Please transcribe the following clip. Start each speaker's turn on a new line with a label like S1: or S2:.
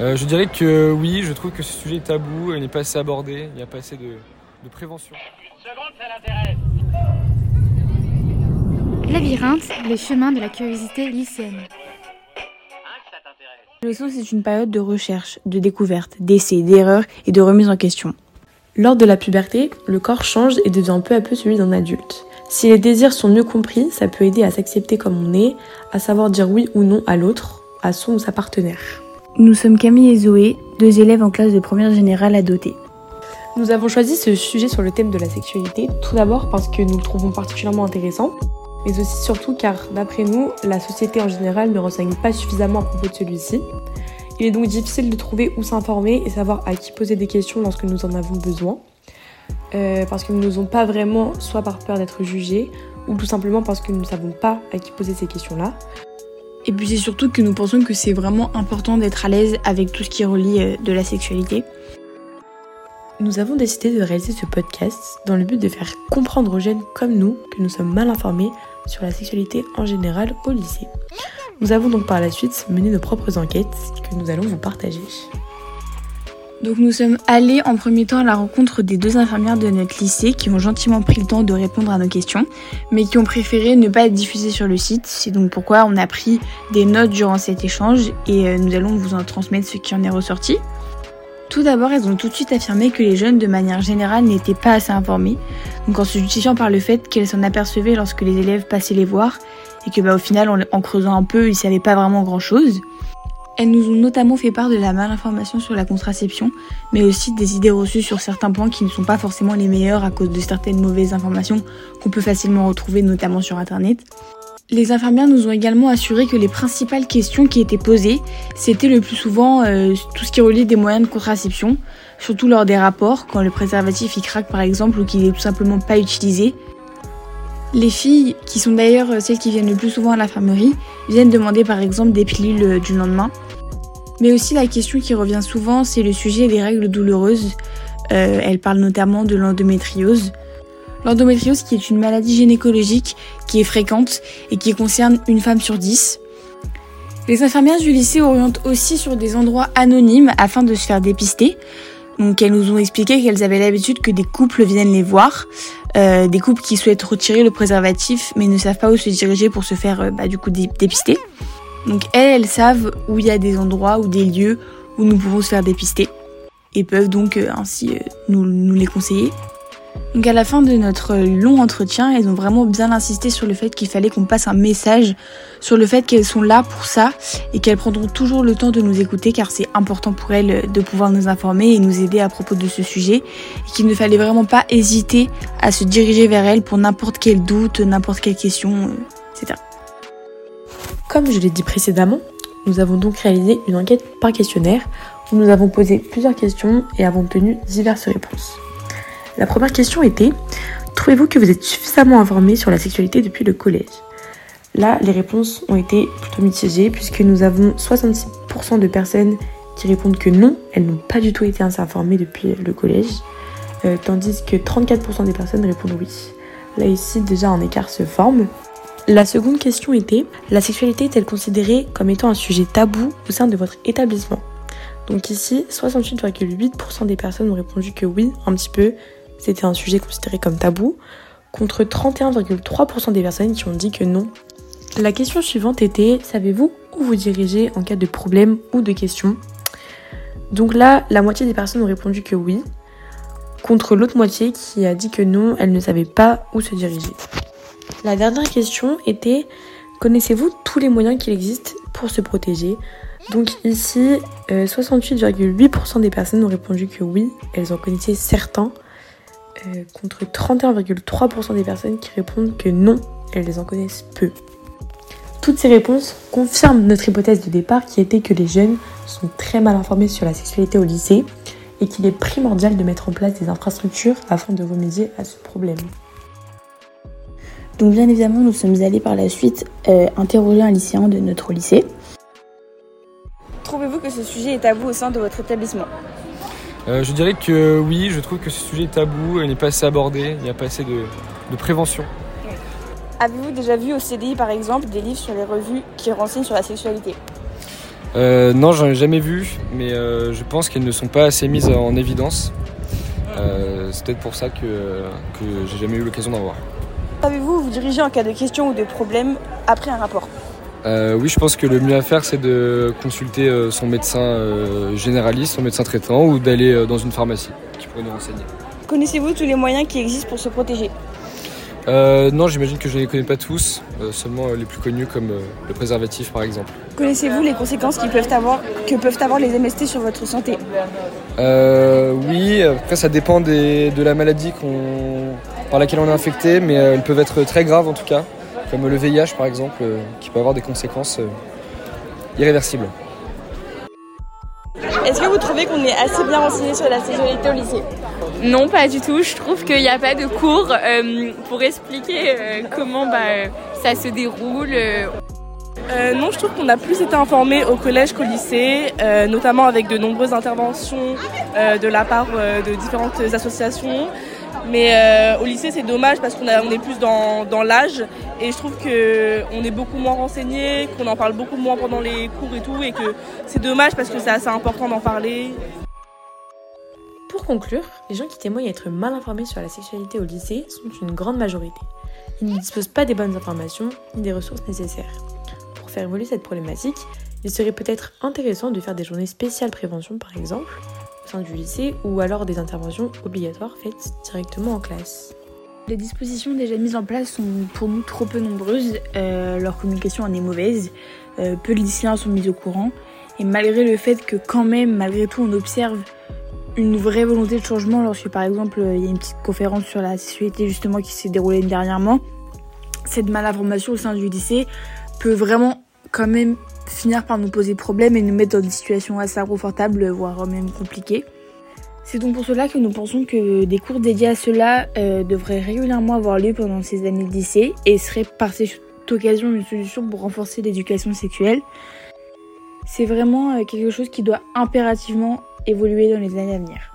S1: Euh, je dirais que oui, je trouve que ce sujet est tabou, il n'est pas assez abordé, il n'y a pas assez de, de prévention.
S2: Labyrinthe, les chemins de la curiosité lycéenne.
S3: L'adolescence est une période de recherche, de découverte, d'essais, d'erreurs et de remise en question. Lors de la puberté, le corps change et devient peu à peu celui d'un adulte. Si les désirs sont mieux compris, ça peut aider à s'accepter comme on est, à savoir dire oui ou non à l'autre, à son ou sa partenaire. Nous sommes Camille et Zoé, deux élèves en classe de première générale à doter. Nous avons choisi ce sujet sur le thème de la sexualité, tout d'abord parce que nous le trouvons particulièrement intéressant, mais aussi surtout car, d'après nous, la société en général ne renseigne pas suffisamment à propos de celui-ci. Il est donc difficile de trouver où s'informer et savoir à qui poser des questions lorsque nous en avons besoin. Euh, parce que nous n'osons pas vraiment, soit par peur d'être jugés, ou tout simplement parce que nous ne savons pas à qui poser ces questions-là. Et puis c'est surtout que nous pensons que c'est vraiment important d'être à l'aise avec tout ce qui relie euh, de la sexualité. Nous avons décidé de réaliser ce podcast dans le but de faire comprendre aux jeunes comme nous que nous sommes mal informés sur la sexualité en général au lycée. Nous avons donc par la suite mené nos propres enquêtes que nous allons vous partager. Donc nous sommes allés en premier temps à la rencontre des deux infirmières de notre lycée qui ont gentiment pris le temps de répondre à nos questions, mais qui ont préféré ne pas être diffusées sur le site. C'est donc pourquoi on a pris des notes durant cet échange et euh, nous allons vous en transmettre ce qui en est ressorti. Tout d'abord, elles ont tout de suite affirmé que les jeunes, de manière générale, n'étaient pas assez informés, donc en se justifiant par le fait qu'elles s'en apercevaient lorsque les élèves passaient les voir, et que bah, au final, en, creusant un peu, ils savaient pas vraiment grand-chose. Elles nous ont notamment fait part de la malinformation sur la contraception, mais aussi des idées reçues sur certains points qui ne sont pas forcément les meilleurs à cause de certaines mauvaises informations qu'on peut facilement retrouver, notamment sur Internet. Les infirmières nous ont également assuré que les principales questions qui étaient posées, c'était le plus souvent euh, tout ce qui relie des moyens de contraception, surtout lors des rapports, quand le préservatif y craque par exemple ou qu'il est tout simplement pas utilisé. Les filles, qui sont d'ailleurs celles qui viennent le plus souvent à l'infirmerie, viennent demander par exemple des pilules euh, du lendemain. Mais aussi la question qui revient souvent, c'est le sujet des règles douloureuses. Euh, elle parle notamment de l'endométriose. L'endométriose qui est une maladie gynécologique qui est fréquente et qui concerne une femme sur dix. Les infirmières du lycée orientent aussi sur des endroits anonymes afin de se faire dépister. Donc elles nous ont expliqué qu'elles avaient l'habitude que des couples viennent les voir, euh, des couples qui souhaitent retirer le préservatif mais ne savent pas où se diriger pour se faire euh, bah, du coup dépister. Donc elles, elles savent où il y a des endroits ou des lieux où nous pouvons se faire dépister et peuvent donc euh, ainsi nous, nous les conseiller. Donc à la fin de notre long entretien, elles ont vraiment bien insisté sur le fait qu'il fallait qu'on passe un message sur le fait qu'elles sont là pour ça et qu'elles prendront toujours le temps de nous écouter car c'est important pour elles de pouvoir nous informer et nous aider à propos de ce sujet et qu'il ne fallait vraiment pas hésiter à se diriger vers elles pour n'importe quel doute, n'importe quelle question, etc. Comme je l'ai dit précédemment, nous avons donc réalisé une enquête par questionnaire où nous avons posé plusieurs questions et avons obtenu diverses réponses. La première question était Trouvez-vous que vous êtes suffisamment informé sur la sexualité depuis le collège? Là, les réponses ont été plutôt mitigées puisque nous avons 66% de personnes qui répondent que non, elles n'ont pas du tout été informées depuis le collège, euh, tandis que 34% des personnes répondent oui. Là ici, déjà un écart se forme. La seconde question était la sexualité est-elle considérée comme étant un sujet tabou au sein de votre établissement? Donc ici, 68,8% des personnes ont répondu que oui, un petit peu, c'était un sujet considéré comme tabou, contre 31,3% des personnes qui ont dit que non. La question suivante était, savez-vous où vous dirigez en cas de problème ou de question? Donc là, la moitié des personnes ont répondu que oui, contre l'autre moitié qui a dit que non, elle ne savait pas où se diriger. La dernière question était, connaissez-vous tous les moyens qu'il existe pour se protéger? Donc ici, 68,8% euh, des personnes ont répondu que oui, elles en connaissaient certains, euh, contre 31,3% des personnes qui répondent que non, elles les en connaissent peu. Toutes ces réponses confirment notre hypothèse de départ qui était que les jeunes sont très mal informés sur la sexualité au lycée et qu'il est primordial de mettre en place des infrastructures afin de remédier à ce problème. Donc bien évidemment, nous sommes allés par la suite euh, interroger un lycéen de notre lycée.
S4: Trouvez-vous que ce sujet est tabou au sein de votre établissement?
S1: Euh, je dirais que oui, je trouve que ce sujet est tabou, il n'est pas assez abordé, il n'y a pas assez de, prévention.
S4: Avez-vous déjà vu au CDI par exemple des livres sur les revues qui renseignent sur la sexualité?
S1: Euh, non, j'en ai jamais vu, mais euh, je pense qu'elles ne sont pas assez mises en évidence. C'est peut-être pour ça que, que j'ai jamais eu l'occasion d'en voir.
S4: Savez-vous vous diriger en cas de questions ou de problèmes après un rapport?
S1: Euh, oui, je pense que le mieux à faire, c'est de consulter euh, son médecin euh, généraliste, son médecin traitant, ou d'aller dans une pharmacie qui pourrait nous renseigner.
S4: Connaissez-vous tous les moyens qui existent pour se protéger?
S1: Euh, non, j'imagine que je ne les connais pas tous, euh, seulement les plus connus comme euh, le préservatif par exemple.
S4: Connaissez-vous les conséquences qui peuvent avoir, que peuvent avoir les MST sur votre santé?
S1: Oui, après ça dépend des- de la maladie par laquelle on est infecté, mais elles peuvent être très graves en tout cas, comme le VIH par exemple, euh, qui peut avoir des conséquences euh, irréversibles.
S4: Est-ce que vous trouvez qu'on est assez bien renseigné sur la sexualité au lycée?
S5: Non, pas du tout. Je trouve qu'il n'y a pas de cours euh, pour expliquer euh, comment bah, euh, ça se déroule.
S6: non, je trouve qu'on a plus été informé au collège qu'au lycée, euh, notamment avec de nombreuses interventions euh, de la part euh, de différentes associations. Mais euh, au lycée, c'est dommage parce qu'on est plus dans, dans l'âge et je trouve qu'on est beaucoup moins renseigné, qu'on en parle beaucoup moins pendant les cours et tout, et que c'est dommage parce que c'est assez important d'en parler.
S3: Pour conclure, les gens qui témoignent être mal informés sur la sexualité au lycée sont une grande majorité. Ils ne disposent pas des bonnes informations ni des ressources nécessaires. Pour faire évoluer cette problématique, il serait peut-être intéressant de faire des journées spéciales prévention par exemple, du lycée, ou alors des interventions obligatoires faites directement en classe.
S7: Les dispositions déjà mises en place sont pour nous trop peu nombreuses, euh, leur communication en est mauvaise, euh, peu de lycéens sont mis au courant, et malgré le fait que quand même, malgré tout, on observe une vraie volonté de changement lorsque par exemple il y a une petite conférence sur la sexualité justement qui s'est déroulée dernièrement, cette malinformation au sein du lycée peut vraiment quand même finir par nous poser problème et nous mettre dans des situations assez inconfortables, voire même compliquées. C'est donc pour cela que nous pensons que des cours dédiés à cela euh, devraient régulièrement avoir lieu pendant ces années de lycée et seraient par cette occasion une solution pour renforcer l'éducation sexuelle. C'est vraiment euh, quelque chose qui doit impérativement évoluer dans les années à venir.